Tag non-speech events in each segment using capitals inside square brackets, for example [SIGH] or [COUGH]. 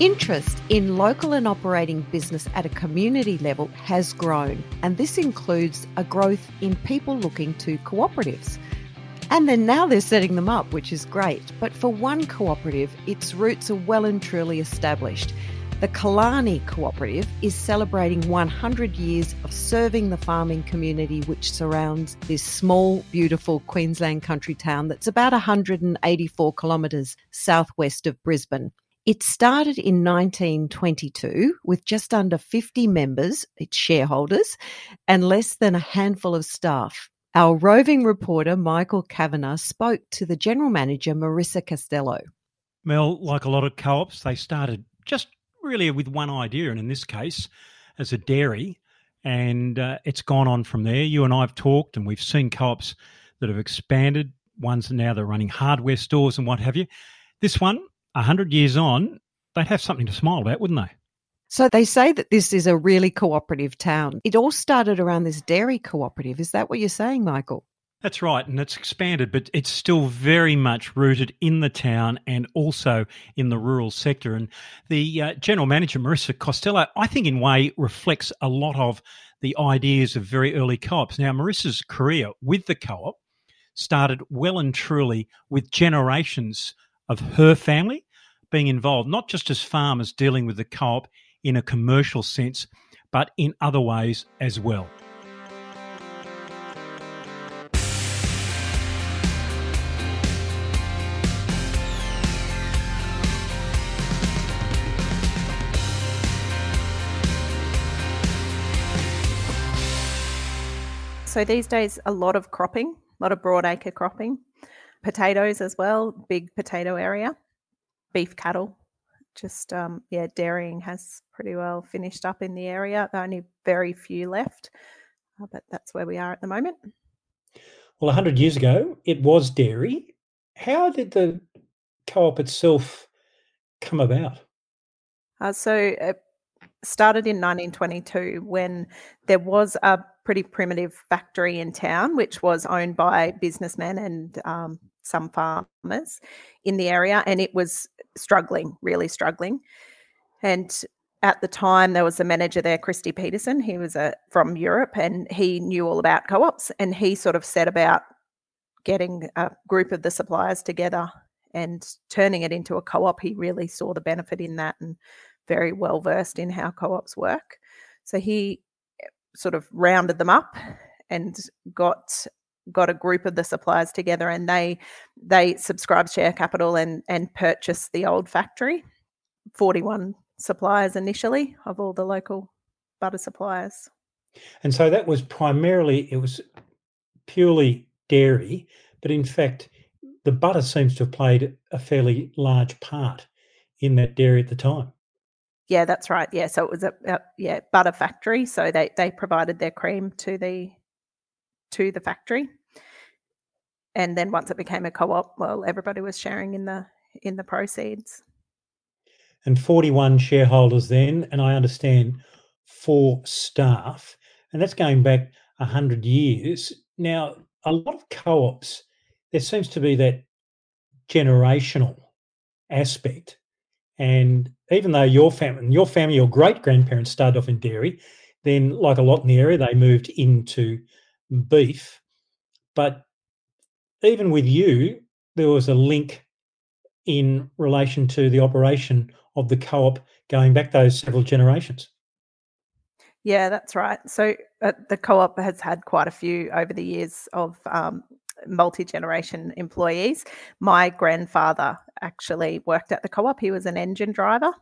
Interest in local and operating business at a community level has grown, and this includes a growth in people looking to cooperatives. And then now they're setting them up, which is great. But for one cooperative, its roots are well and truly established. The Killarney Cooperative is celebrating 100 years of serving the farming community which surrounds this small, beautiful Queensland country town that's about 184 kilometres southwest of Brisbane. It started in 1922 with just under 50 members, its shareholders, and less than a handful of staff. Our roving reporter, Michael Kavanagh, spoke to the general manager, Marissa Costello. Mel, like a lot of co ops, they started just really with one idea, and in this case, as a dairy, and uh, it's gone on from there. You and I have talked, and we've seen co ops that have expanded, ones now they're running hardware stores and what have you. This one, 100 years on, they'd have something to smile about, wouldn't they? So they say that this is a really cooperative town. It all started around this dairy cooperative. Is that what you're saying, Michael? That's right, and it's expanded, but it's still very much rooted in the town and also in the rural sector. And the uh, general manager, Marissa Costello, I think in way reflects a lot of the ideas of very early co-ops. Now, Marissa's career with the co-op started well and truly with generations of her family being involved, not just as farmers dealing with the co op in a commercial sense, but in other ways as well. So these days, a lot of cropping, a lot of broadacre cropping potatoes as well, big potato area, beef cattle. Just um, yeah, dairying has pretty well finished up in the area. Only very few left, uh, but that's where we are at the moment. Well, 100 years ago, it was dairy. How did the co op itself come about? Uh, so it started in 1922 when there was a pretty primitive factory in town, which was owned by businessmen and um, some farmers in the area, and it was struggling, really struggling. And at the time, there was a manager there, Christy Peterson. He was a, uh, from Europe, and he knew all about co-ops, and he sort of set about getting a group of the suppliers together and turning it into a co-op. He really saw the benefit in that, and very well versed in how co-ops work. So he eh, sort of rounded them up and got got a group of the suppliers together and they they subscribed share capital and and purchased the old factory. 41 suppliers initially of all the local butter suppliers. And so that was primarily it was purely dairy but in fact the butter seems to have played a fairly large part in that dairy at the time yeah that's right yeah so it was a, a yeah butter factory so they they provided their cream to the to the factory. And then once it became a co-op, well, everybody was sharing in the in the proceeds. And 41 shareholders then, and I understand four staff, and that's going back a 100 years. Now, a lot of co-ops, there seems to be that generational aspect. And even though your family, your family, your great grandparents started off in dairy, then, like a lot in the area, they moved into beef. But even with you, there was a link in relation to the operation of the co op going back those several generations. Yeah, that's right. So uh, the co op has had quite a few over the years of um, multi generation employees. My grandfather actually worked at the co op, he was an engine driver.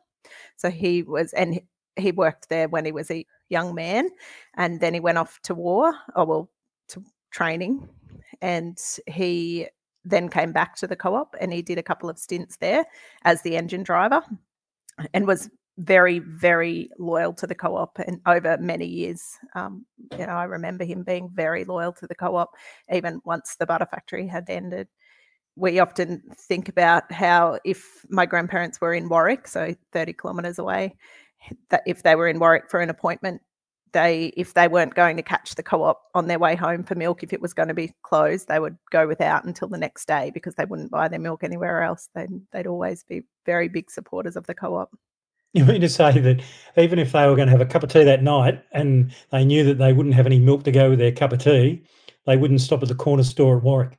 So he was, and he worked there when he was a young man, and then he went off to war, or well, to training and he then came back to the co-op and he did a couple of stints there as the engine driver and was very very loyal to the co-op and over many years um, you know i remember him being very loyal to the co-op even once the butter factory had ended we often think about how if my grandparents were in warwick so 30 kilometres away that if they were in warwick for an appointment they if they weren't going to catch the co-op on their way home for milk if it was going to be closed they would go without until the next day because they wouldn't buy their milk anywhere else they'd, they'd always be very big supporters of the co-op You mean to say that even if they were going to have a cup of tea that night and they knew that they wouldn't have any milk to go with their cup of tea, they wouldn't stop at the corner store at Warwick?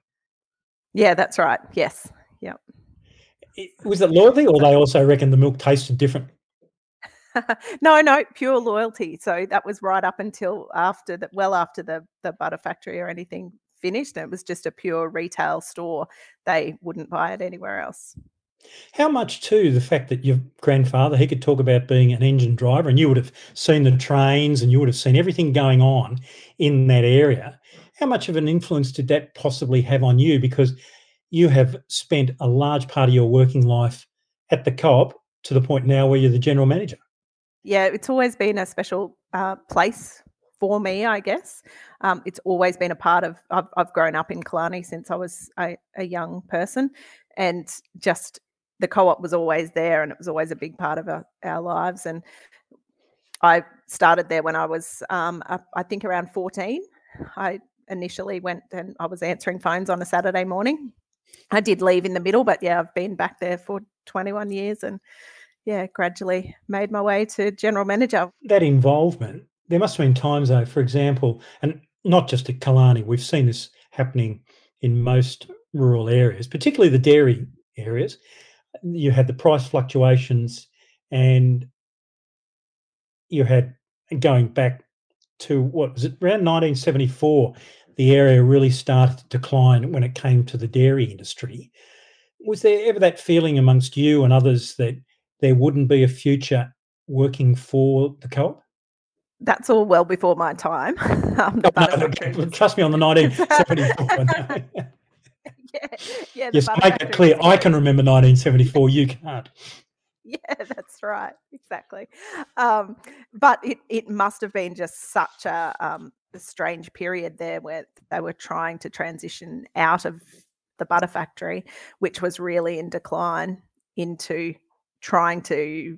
Yeah, that's right. Yes. Yep. Was it loyalty or they also reckon the milk tasted different? [LAUGHS] no, no, pure loyalty. So that was right up until after that, well after the the butter factory or anything finished. And it was just a pure retail store. They wouldn't buy it anywhere else. How much too the fact that your grandfather he could talk about being an engine driver and you would have seen the trains and you would have seen everything going on in that area. How much of an influence did that possibly have on you? Because you have spent a large part of your working life at the co-op to the point now where you're the general manager yeah, it's always been a special uh, place for me, I guess. Um, it's always been a part of, I've, I've grown up in Killarney since I was a, a young person, and just the co op was always there and it was always a big part of our, our lives. And I started there when I was, um, I think, around 14. I initially went and I was answering phones on a Saturday morning. I did leave in the middle, but yeah, I've been back there for 21 years and yeah, gradually made my way to general manager. That involvement, there must have been times though, for example, and not just at Killarney, we've seen this happening in most rural areas, particularly the dairy areas. You had the price fluctuations and you had going back to what was it around 1974 the area really started to decline when it came to the dairy industry was there ever that feeling amongst you and others that there wouldn't be a future working for the co-op? That's all well before my time. [LAUGHS] um, no, no, trust me on the 1974. [LAUGHS] yeah, yeah. Yes, make it clear. I can remember 1974. You can't. Yeah, that's right. Exactly. Um, but it, it must have been just such a, um, a strange period there where they were trying to transition out of the butter factory, which was really in decline, into trying to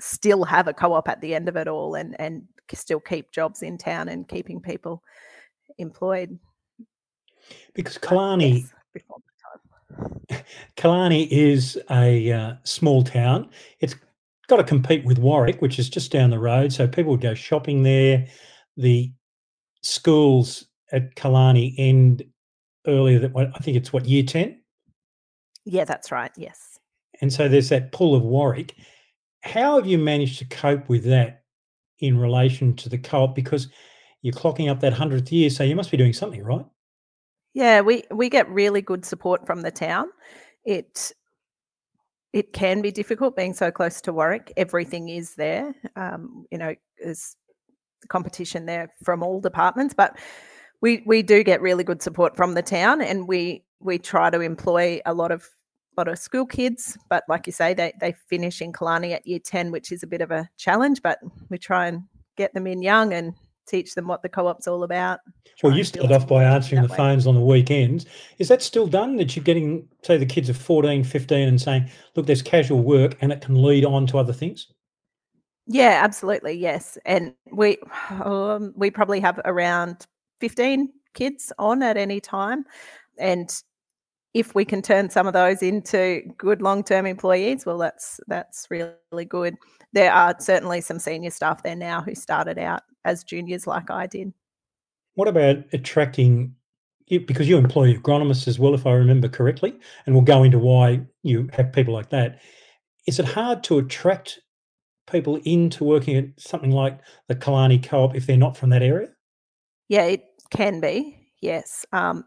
still have a co-op at the end of it all and and still keep jobs in town and keeping people employed because yes, Killarney is a uh, small town it's got to compete with Warwick which is just down the road so people would go shopping there the schools at Killarney end earlier than I think it's what year 10 yeah that's right yes and so there's that pull of Warwick. How have you managed to cope with that in relation to the co-op? Because you're clocking up that hundredth year, so you must be doing something, right? Yeah, we we get really good support from the town. It it can be difficult being so close to Warwick. Everything is there. Um, you know, there's competition there from all departments, but we we do get really good support from the town, and we we try to employ a lot of lot of school kids, but like you say, they, they finish in Killarney at year 10, which is a bit of a challenge, but we try and get them in young and teach them what the co-op's all about. Well, you started off by answering the way. phones on the weekends. Is that still done that you're getting, say, the kids are 14, 15 and saying, look, there's casual work and it can lead on to other things? Yeah, absolutely. Yes. And we, um, we probably have around 15 kids on at any time. And if we can turn some of those into good long-term employees, well, that's that's really good. There are certainly some senior staff there now who started out as juniors, like I did. What about attracting? Because you employ agronomists as well, if I remember correctly, and we'll go into why you have people like that. Is it hard to attract people into working at something like the Killarney Co-op if they're not from that area? Yeah, it can be. Yes, um,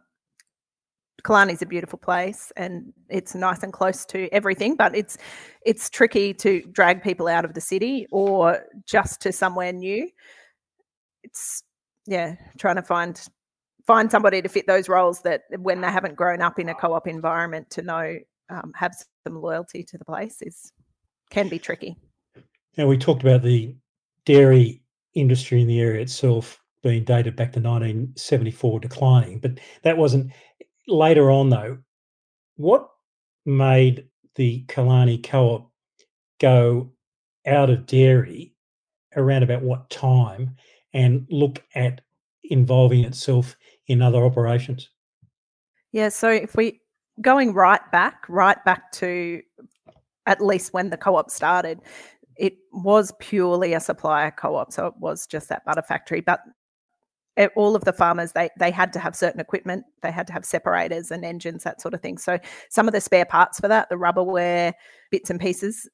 is a beautiful place and it's nice and close to everything, but it's it's tricky to drag people out of the city or just to somewhere new. It's yeah, trying to find find somebody to fit those roles that when they haven't grown up in a co-op environment to know um, have some loyalty to the place is can be tricky. Now we talked about the dairy industry in the area itself being dated back to 1974 declining, but that wasn't later on, though, what made the Killarney Co-op go out of dairy around about what time and look at involving itself in other operations? Yeah, so if we going right back, right back to at least when the co-op started, it was purely a supplier co-op, so it was just that butter factory. But all of the farmers they they had to have certain equipment, they had to have separators and engines, that sort of thing. So some of the spare parts for that, the rubberware bits and pieces,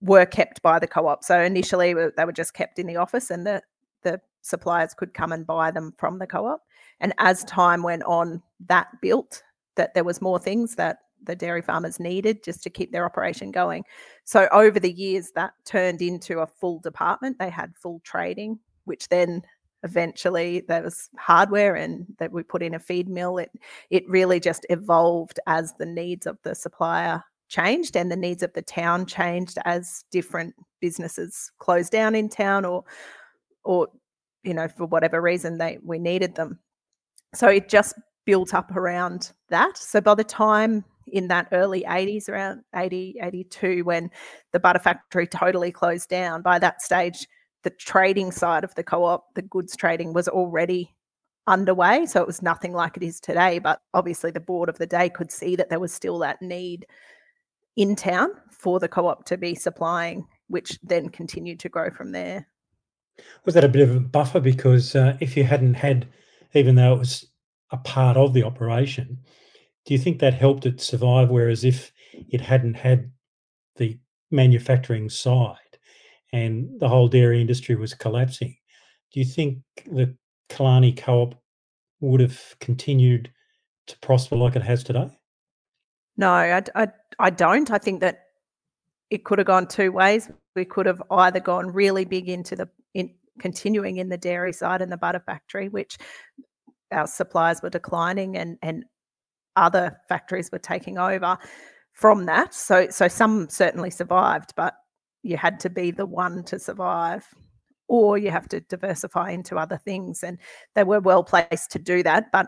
were kept by the co-op. So initially they were just kept in the office, and the the suppliers could come and buy them from the co-op. And as time went on, that built that there was more things that the dairy farmers needed just to keep their operation going. So over the years, that turned into a full department. They had full trading, which then eventually there was hardware and that we put in a feed mill. It it really just evolved as the needs of the supplier changed and the needs of the town changed as different businesses closed down in town or or you know for whatever reason they we needed them. So it just built up around that. So by the time in that early 80s around 80 82 when the butter factory totally closed down by that stage the trading side of the co-op the goods trading was already underway. So it was nothing like it is today but obviously the board of the day could see that there was still that need in town for the co-op to be supplying which then continued to grow from there was that a bit of a buffer? Because uh, if you hadn't had, even though it was a part of the operation, do you think that helped it survive? Whereas if it hadn't had the manufacturing side and the whole dairy industry was collapsing, do you think the Killarney Co-op would have continued to prosper like it has today? No, I, I, I don't. I think that it could have gone two ways. We could have either gone really big into the in continuing in the dairy side and the butter factory, which our suppliers were declining and and other factories were taking over from that. So so some certainly survived, but you had to be the one to survive or you have to diversify into other things and they were well placed to do that but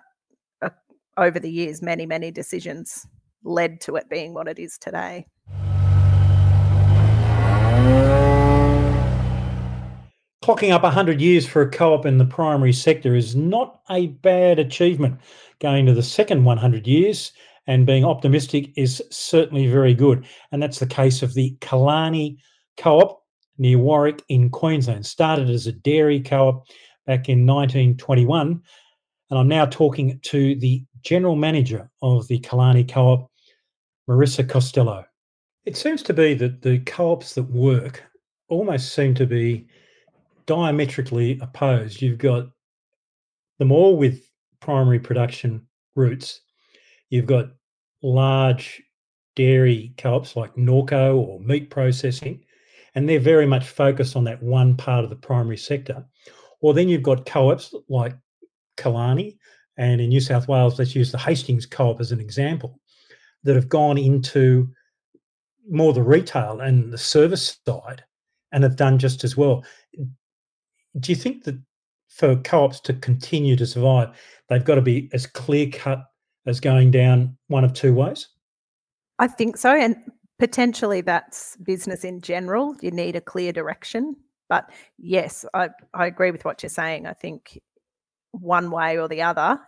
uh, over the years many many decisions led to it being what it is today Clocking up 100 years for a co op in the primary sector is not a bad achievement. Going to the second 100 years and being optimistic is certainly very good. And that's the case of the Killarney Co op near Warwick in Queensland. Started as a dairy co op back in 1921. And I'm now talking to the general manager of the Killarney Co op, Marissa Costello. It seems to be that the co ops that work almost seem to be diametrically opposed. You've got them all with primary production routes. You've got large dairy co-ops like Norco or meat processing, and they're very much focused on that one part of the primary sector. Or then you've got co-ops like Killarney, and in New South Wales, let's use the Hastings co-op as an example, that have gone into more the retail and the service side and have done just as well do you think that for co-ops to continue to survive, they've got to be as clear cut as going down one of two ways? I think so. And potentially that's business in general. You need a clear direction. But yes, I, I agree with what you're saying. I think one way or the other,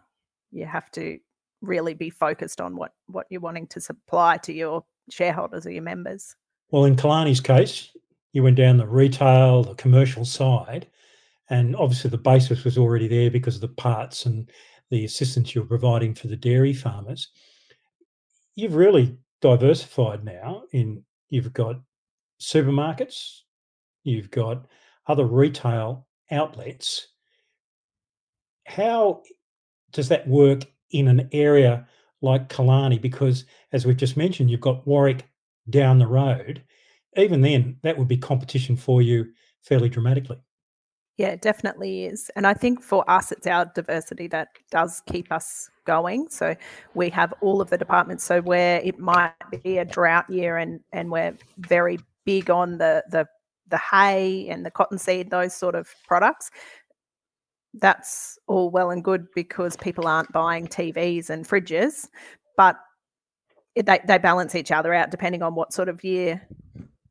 you have to really be focused on what, what you're wanting to supply to your shareholders or your members. Well, in Killarney's case, you went down the retail, the commercial side and obviously the basis was already there because of the parts and the assistance you're providing for the dairy farmers. You've really diversified now in you've got supermarkets, you've got other retail outlets. How does that work in an area like Killarney? Because as we've just mentioned, you've got Warwick down the road. Even then, that would be competition for you fairly dramatically. Yeah, it definitely is. And I think for us, it's our diversity that does keep us going. So we have all of the departments. So where it might be a drought year and and we're very big on the the the hay and the cottonseed, those sort of products. That's all well and good because people aren't buying TVs and fridges, but they, they balance each other out depending on what sort of year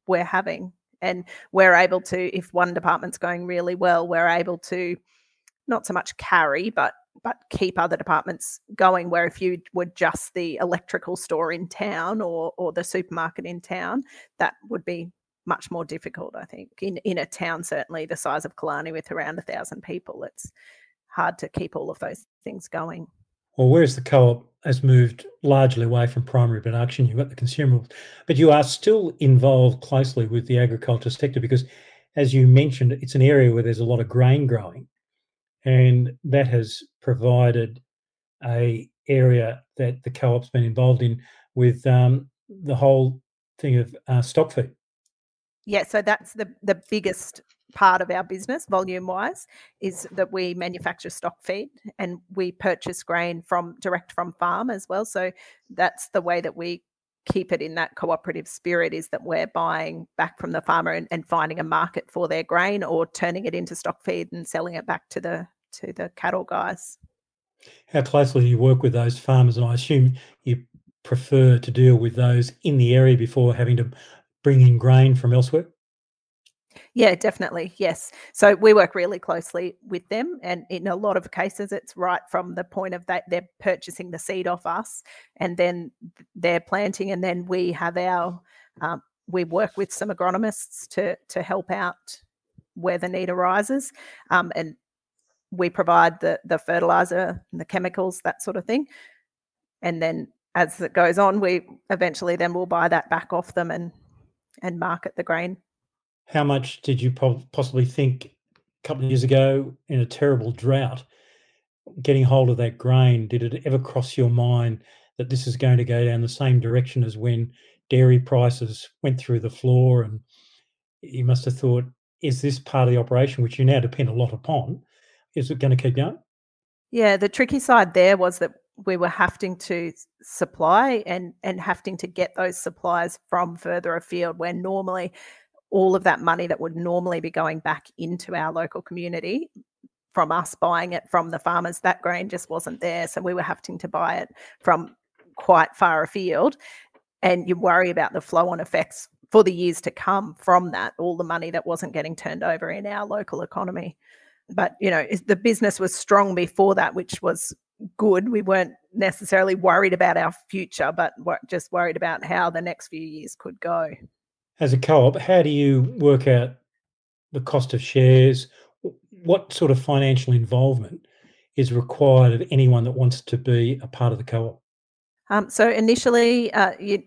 we're having and we're able to if one department's going really well we're able to not so much carry but but keep other departments going where if you were just the electrical store in town or or the supermarket in town that would be much more difficult. I think in in a town certainly the size of Killarney with around a thousand people, it's hard to keep all of those things going. Well, whereas the co-op has moved largely away from primary production, you've got the consumables, but you are still involved closely with the agriculture sector because, as you mentioned, it's an area where there's a lot of grain growing, and that has provided a area that the co-op's been involved in with um, the whole thing of uh, stock feed. Yeah, so that's the the biggest part of our business, volume wise, is that we manufacture stock feed and we purchase grain from direct from farm as well. So that's the way that we keep it in that cooperative spirit is that we're buying back from the farmer and, and finding a market for their grain or turning it into stock feed and selling it back to the to the cattle guys. How closely do you work with those farmers? And I assume you prefer to deal with those in the area before having to bring in grain from elsewhere? Yeah, definitely. Yes. So we work really closely with them. And in a lot of cases, it's right from the point of that they're purchasing the seed off us and then they're planting. And then we have our, um, we work with some agronomists to, to help out where the need arises. Um, and we provide the, the fertilizer and the chemicals, that sort of thing. And then as it goes on, we eventually then we'll buy that back off them and, and market the grain how much did you possibly think a couple of years ago in a terrible drought getting hold of that grain did it ever cross your mind that this is going to go down the same direction as when dairy prices went through the floor? And you must have thought is this part of the operation which you now depend a lot upon? Is it going to keep going? Yeah the tricky side there was that we were having to supply and and having to get those supplies from further afield where normally all of that money that would normally be going back into our local community from us buying it from the farmers, that grain just wasn't there. So we were having to buy it from quite far afield. And you worry about the flow on effects for the years to come from that, all the money that wasn't getting turned over in our local economy. But, you know, the business was strong before that, which was good. We weren't necessarily worried about our future, but just worried about how the next few years could go as a co-op, how do you work out the cost of shares? What sort of financial involvement is required of anyone that wants to be a part of the co-op? Um, so initially, uh, you,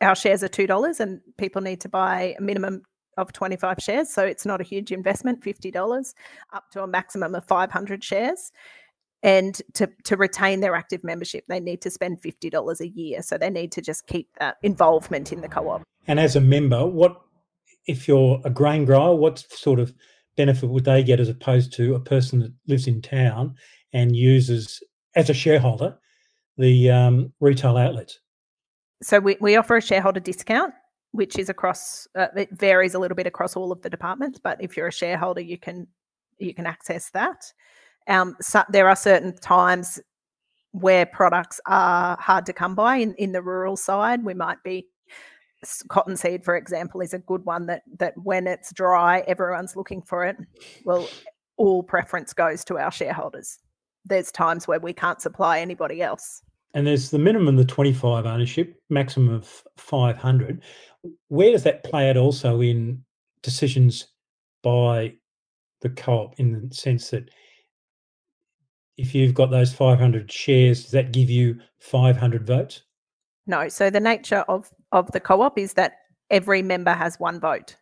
our shares are two dollars, and people need to buy a minimum of 25 shares. So it's not a huge investment, $50 up to a maximum of 500 shares. And to, to retain their active membership, they need to spend $50 a year. So they need to just keep that involvement in the co op. And as a member, what if you're a grain grower, what sort of benefit would they get as opposed to a person that lives in town and uses as a shareholder the um, retail outlets? So we, we offer a shareholder discount, which is across uh, it varies a little bit across all of the departments, but if you're a shareholder, you can you can access that. Um, so there are certain times where products are hard to come by in, in the rural side. We might be cottonseed, for example, is a good one that that when it's dry, everyone's looking for it. Well, all preference goes to our shareholders. There's times where we can't supply anybody else. And there's the minimum the 25 ownership, maximum of 500. Where does that play out also in decisions by the co-op in the sense that if you've got those 500 shares, does that give you 500 votes? No. So the nature of, of the co op is that every member has one vote.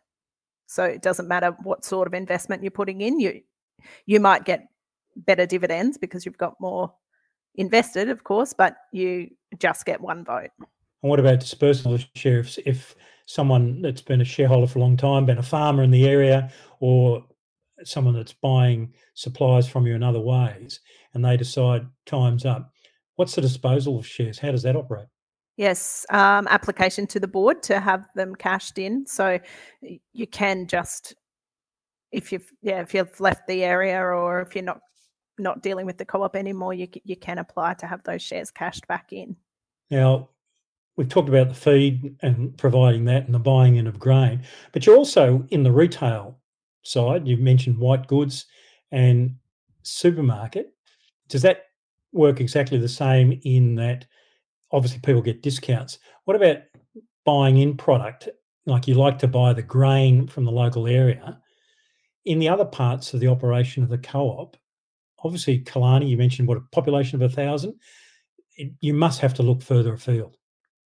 So it doesn't matter what sort of investment you're putting in. You you might get better dividends because you've got more invested, of course, but you just get one vote. And what about dispersal of shares? If someone that's been a shareholder for a long time, been a farmer in the area, or someone that's buying supplies from you in other ways, and they decide time's up. What's the disposal of shares? How does that operate? Yes, um, application to the board to have them cashed in. So you can just, if you've yeah, if you've left the area or if you're not not dealing with the co-op anymore, you you can apply to have those shares cashed back in. Now, we've talked about the feed and providing that and the buying in of grain, but you're also in the retail side. You've mentioned white goods and supermarket. Does that work exactly the same in that obviously people get discounts? What about buying in product like you like to buy the grain from the local area. In the other parts of the operation of the co-op, obviously Killarney, you mentioned what a population of a thousand. You must have to look further afield.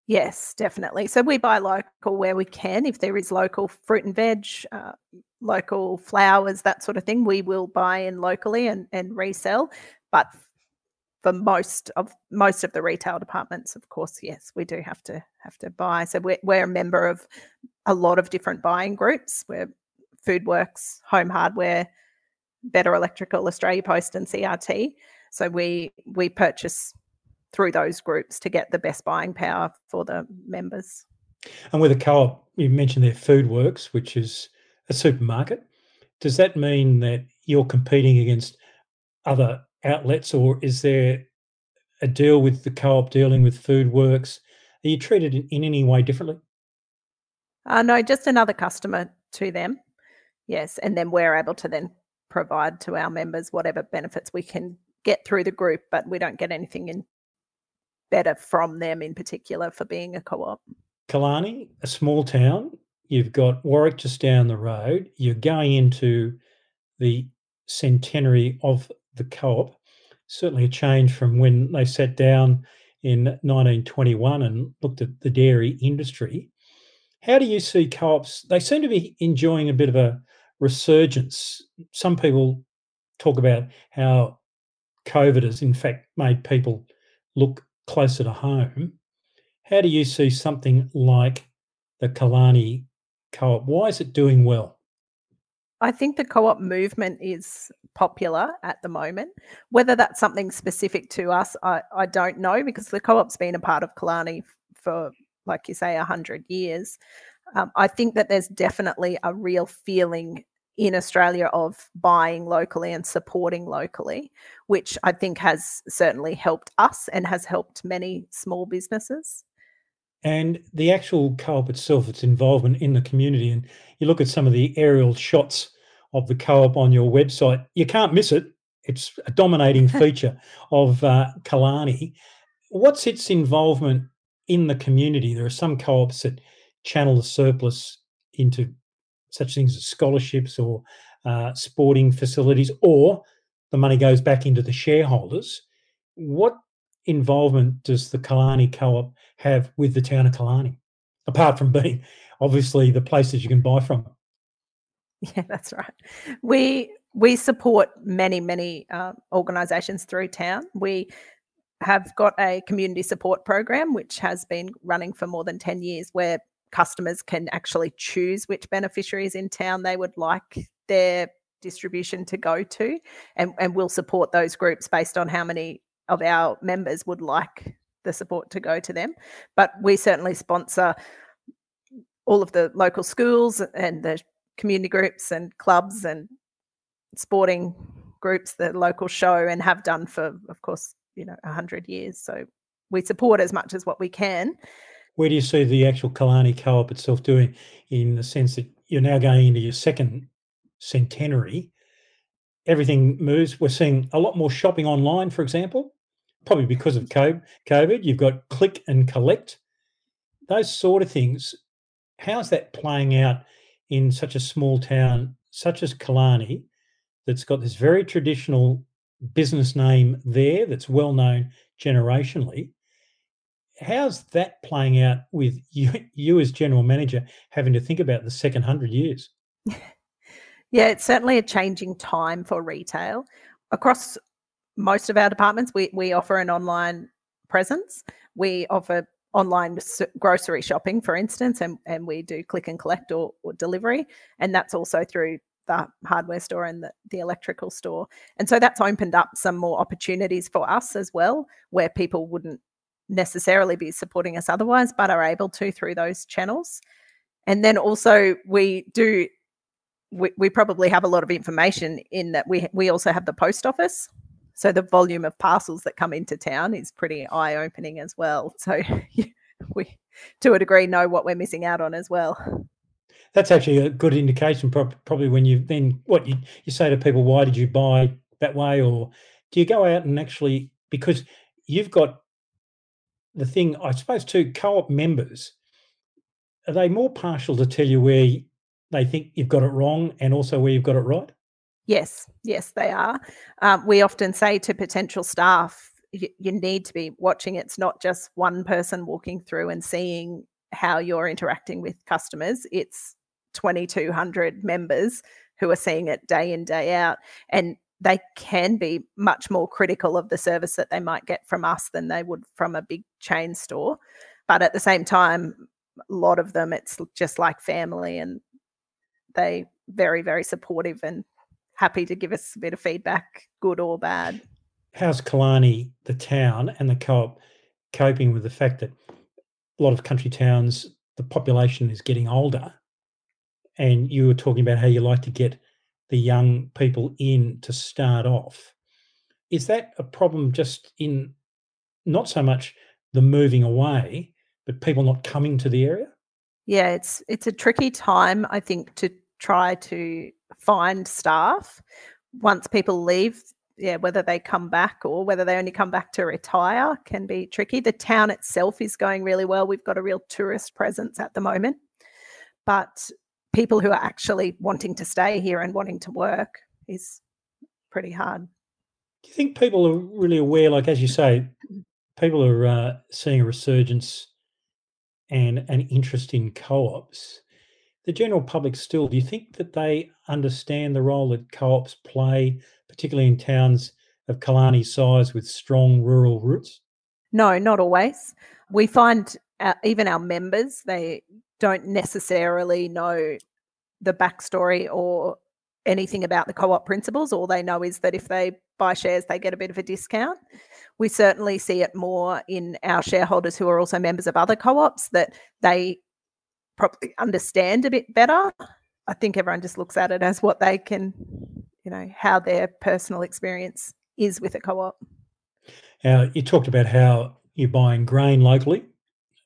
Yes, definitely. So we buy local where we can. If there is local fruit and veg, uh, local flowers, that sort of thing, we will buy in locally and, and resell. But for most of most of the retail departments, of course, yes, we do have to have to buy. So we're, we're a member of a lot of different buying groups. We're FoodWorks, Home Hardware, Better Electrical, Australia Post, and CRT. So we we purchase through those groups to get the best buying power for the members. And with a co-op, you mentioned their FoodWorks, which is a supermarket. Does that mean that you're competing against other outlets, or is there a deal with the co-op dealing with FoodWorks? Are you treated in, in any way differently? Uh, no, just another customer to them. Yes, and then we're able to then provide to our members whatever benefits we can get through the group, but we don't get anything in better from them in particular for being a co-op. Killarney, a small town. You've got Warwick just down the road. You're going into the centenary of the co-op. Certainly a change from when they sat down in 1921 and looked at the dairy industry. How do you see co-ops? They seem to be enjoying a bit of a resurgence. Some people talk about how COVID has, in fact, made people look closer to home. How do you see something like the Killarney co op? Why is it doing well? I think the co op movement is popular at the moment. Whether that's something specific to us, I, I don't know because the co op's been a part of Killarney for, like you say, 100 years. Um, I think that there's definitely a real feeling in Australia of buying locally and supporting locally, which I think has certainly helped us and has helped many small businesses. And the actual co op itself, its involvement in the community, and you look at some of the aerial shots of the co op on your website, you can't miss it. It's a dominating [LAUGHS] feature of uh, Killarney. What's its involvement in the community? There are some co ops that channel the surplus into such things as scholarships or uh, sporting facilities, or the money goes back into the shareholders. What involvement does the Killarney Co-op have with the town of Killarney, apart from being obviously the places you can buy from? Yeah, that's right. We we support many many uh, organisations through town. We have got a community support program which has been running for more than 10 years where customers can actually choose which beneficiaries in town they would like their distribution to go to and, and we'll support those groups based on how many of our members would like the support to go to them but we certainly sponsor all of the local schools and the community groups and clubs and sporting groups the local show and have done for of course you know 100 years so we support as much as what we can where do you see the actual Killarney co-op itself doing in the sense that you're now going into your second centenary? Everything moves. We're seeing a lot more shopping online, for example, probably because of COVID. You've got click and collect, those sort of things. How's that playing out in such a small town such as Killarney that's got this very traditional business name there that's well known generationally? how's that playing out with you, you as general manager having to think about the second hundred years? [LAUGHS] yeah, it's certainly a changing time for retail. Across most of our departments, we, we offer an online presence. We offer online grocery shopping, for instance, and, and we do click and collect or, or delivery. And that's also through the hardware store and the, the electrical store. And so that's opened up some more opportunities for us as well, where people wouldn't necessarily be supporting us otherwise, but are able to through those channels. And then also we do we, we probably have a lot of information in that we we also have the post office. So the volume of parcels that come into town is pretty eye opening as well. [LAUGHS] So we to a degree know what we're missing out on as well. That's actually a good indication probably when you then what you, you say to people why did you buy that way or do you go out and actually because you've got the thing, I suppose, too, co op members, are they more partial to tell you where they think you've got it wrong and also where you've got it right? Yes, yes, they are. Um, we often say to potential staff, you, you need to be watching. It's not just one person walking through and seeing how you're interacting with customers. It's 2,200 members who are seeing it day in, day out. And they can be much more critical of the service that they might get from us than they would from a big chain store. But at the same time, a lot of them, it's just like family and they very, very supportive and happy to give us a bit of feedback, good or bad. How's Killarney, the town, and the co-op coping with the fact that a lot of country towns, the population is getting older, and you were talking about how you like to get the young people in to start off. Is that a problem just in not so much the moving away, but people not coming to the area? Yeah, it's it's a tricky time, I think, to try to find staff once people leave. Yeah, whether they come back or whether they only come back to retire can be tricky. The town itself is going really well. We've got a real tourist presence at the moment. But people who are actually wanting to stay here and wanting to work is pretty hard. Do you think people are really aware, like as you say, people are uh, seeing a resurgence and an interest in co-ops? The general public still, do you think that they understand the role that co-ops play, particularly in towns of Killarney size with strong rural roots? No, not always. We find our, even our members, they don't necessarily know the backstory or anything about the co op principles. All they know is that if they buy shares, they get a bit of a discount. We certainly see it more in our shareholders who are also members of other co ops that they probably understand a bit better. I think everyone just looks at it as what they can, you know, how their personal experience is with a co op. Now, you talked about how you're buying grain locally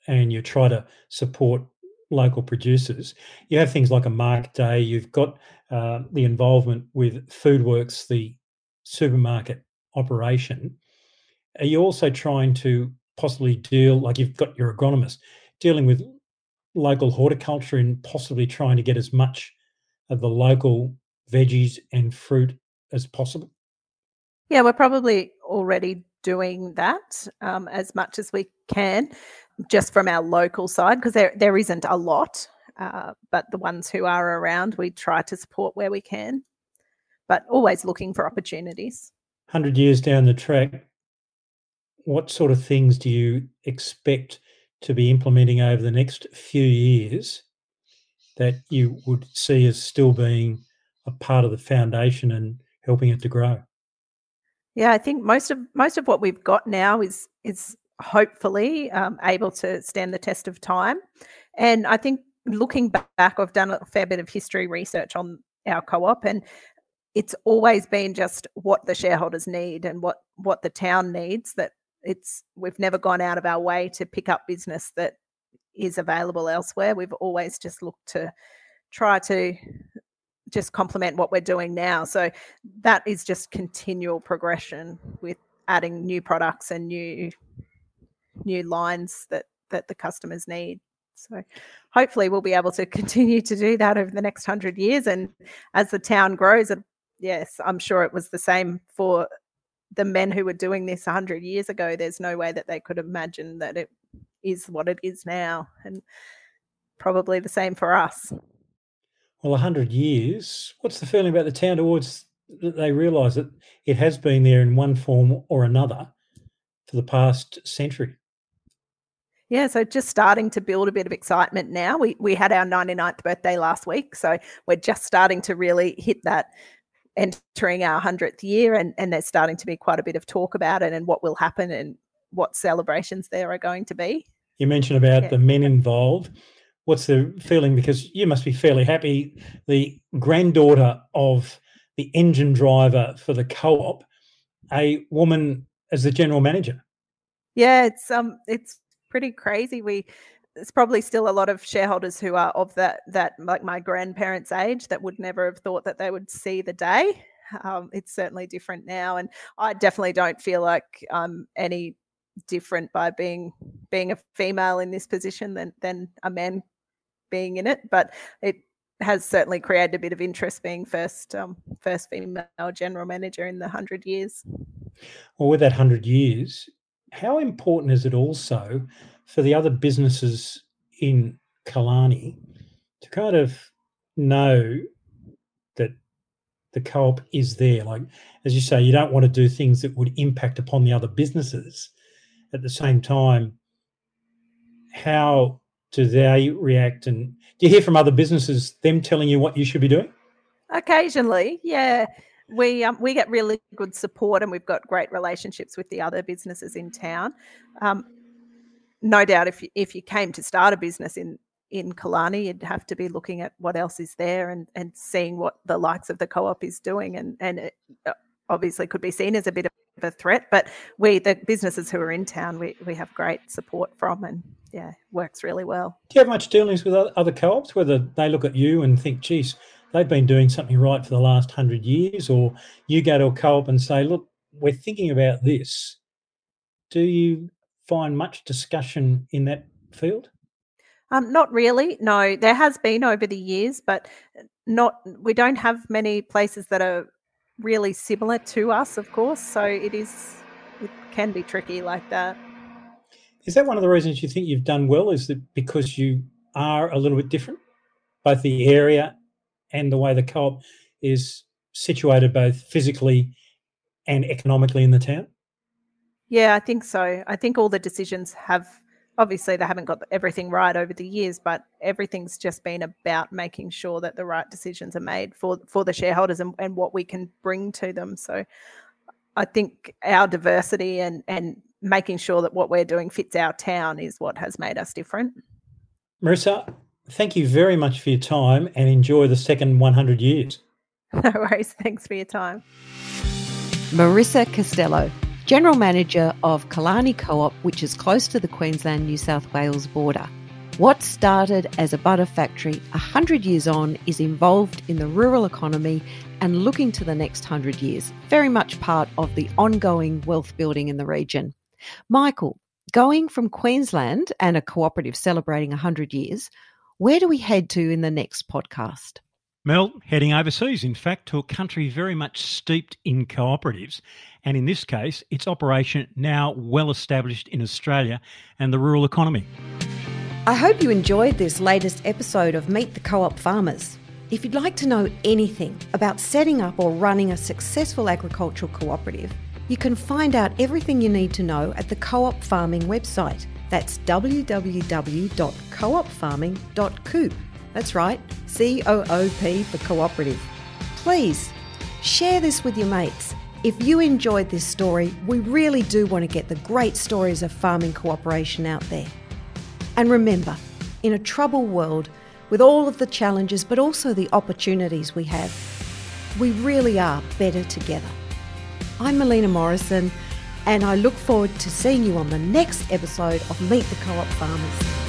and you try to support local producers. You have things like a market day. You've got uh, the involvement with Foodworks, the supermarket operation. Are you also trying to possibly deal, like you've got your agronomist, dealing with local horticulture and possibly trying to get as much of the local veggies and fruit as possible? Yeah, we're probably already doing that um, as much as we can just from our local side because there there isn't a lot, uh, but the ones who are around, we try to support where we can, but always looking for opportunities. Hundred years down the track, what sort of things do you expect to be implementing over the next few years that you would see as still being a part of the foundation and helping it to grow? Yeah, I think most of most of what we've got now is is hopefully um, able to stand the test of time. And I think looking back, I've done a fair bit of history research on our co-op, and it's always been just what the shareholders need and what what the town needs. That it's we've never gone out of our way to pick up business that is available elsewhere. We've always just looked to try to just complement what we're doing now. So that is just continual progression with adding new products and new new lines that that the customers need. So hopefully we'll be able to [LAUGHS] continue to do that over the next hundred years. And as the town grows, yes, I'm sure it was the same for the men who were doing this 100 years ago. There's no way that they could imagine that it is what it is now. And probably the same for us. Well, 100 years, what's the feeling about the town towards that they realise that it has been there in one form or another for the past century? Yeah, so just starting to build a bit of excitement now. We we had our 99th birthday last week, so we're just starting to really hit that entering our 100th year and and there's starting to be quite a bit of talk about it and what will happen and what celebrations there are going to be. You mentioned about yeah. the men involved. What's the feeling because you must be fairly happy the granddaughter of the engine driver for the co-op a woman as the general manager. Yeah, it's um it's pretty crazy. We there's probably still a lot of shareholders who are of that that like my grandparents' age that would never have thought that they would see the day. Um, it's certainly different now, and I definitely don't feel like I'm any different by being being a female in this position than than a man being in it, but it has certainly created a bit of interest being first um, first female general manager in the hundred years. Well, with that hundred years, how important is it also for the other businesses in Killarney to kind of know that the co-op is there? Like as you say, you don't want to do things that would impact upon the other businesses. At the same time, how do they react? And do you hear from other businesses them telling you what you should be doing? Occasionally, yeah. We um, we get really good support, and we've got great relationships with the other businesses in town. Um, no doubt, if you, if you came to start a business in in Killarney, you'd have to be looking at what else is there and and seeing what the likes of the co-op is doing, and and it uh, obviously could be seen as a bit of a threat. But we, the businesses who are in town, we we have great support from, and yeah, works really well. Do you have much dealings with other co-ops, whether they look at you and think, geez, they've been doing something right for the last hundred years, or you go to a co-op and say, look, we're thinking about this. Do you find much discussion in that field? Um, not really. No, there has been over the years, but not. We don't have many places that are really similar to us, of course. So it is. It can be tricky like that. Is that one of the reasons you think you've done well? Is that because you are a little bit different, both the area and the way the co-op is situated, both physically and economically in the town? Yeah, I think so. I think all the decisions have obviously they haven't got everything right over the years, but everything's just been about making sure that the right decisions are made for for the shareholders and, and what we can bring to them. So I think our diversity and and making sure that what we're doing fits our town is what has made us different. Marissa, thank you very much for your time and enjoy the second 100 years. [LAUGHS] No worries. Thanks for your time. Marissa Costello, General Manager of Killarney Co op, which is close to the Queensland New South Wales border. What started as a butter factory 100 years on is involved in the rural economy and looking to the next 100 years, very much part of the ongoing wealth building in the region. Michael, going from Queensland and a cooperative celebrating 100 years, where do we head to in the next podcast? Mel, heading overseas, in fact, to a country very much steeped in cooperatives. And in this case, its operation now well established in Australia and the rural economy. I hope you enjoyed this latest episode of Meet the Co op Farmers. If you'd like to know anything about setting up or running a successful agricultural cooperative, you can find out everything you need to know at the Co op Farming website. That's www.coopfarming.coop. That's right, C O O P for cooperative. Please share this with your mates. If you enjoyed this story, we really do want to get the great stories of farming cooperation out there. And remember, in a troubled world, with all of the challenges but also the opportunities we have, we really are better together. I'm Melina Morrison, and I look forward to seeing you on the next episode of Meet the Co op Farmers.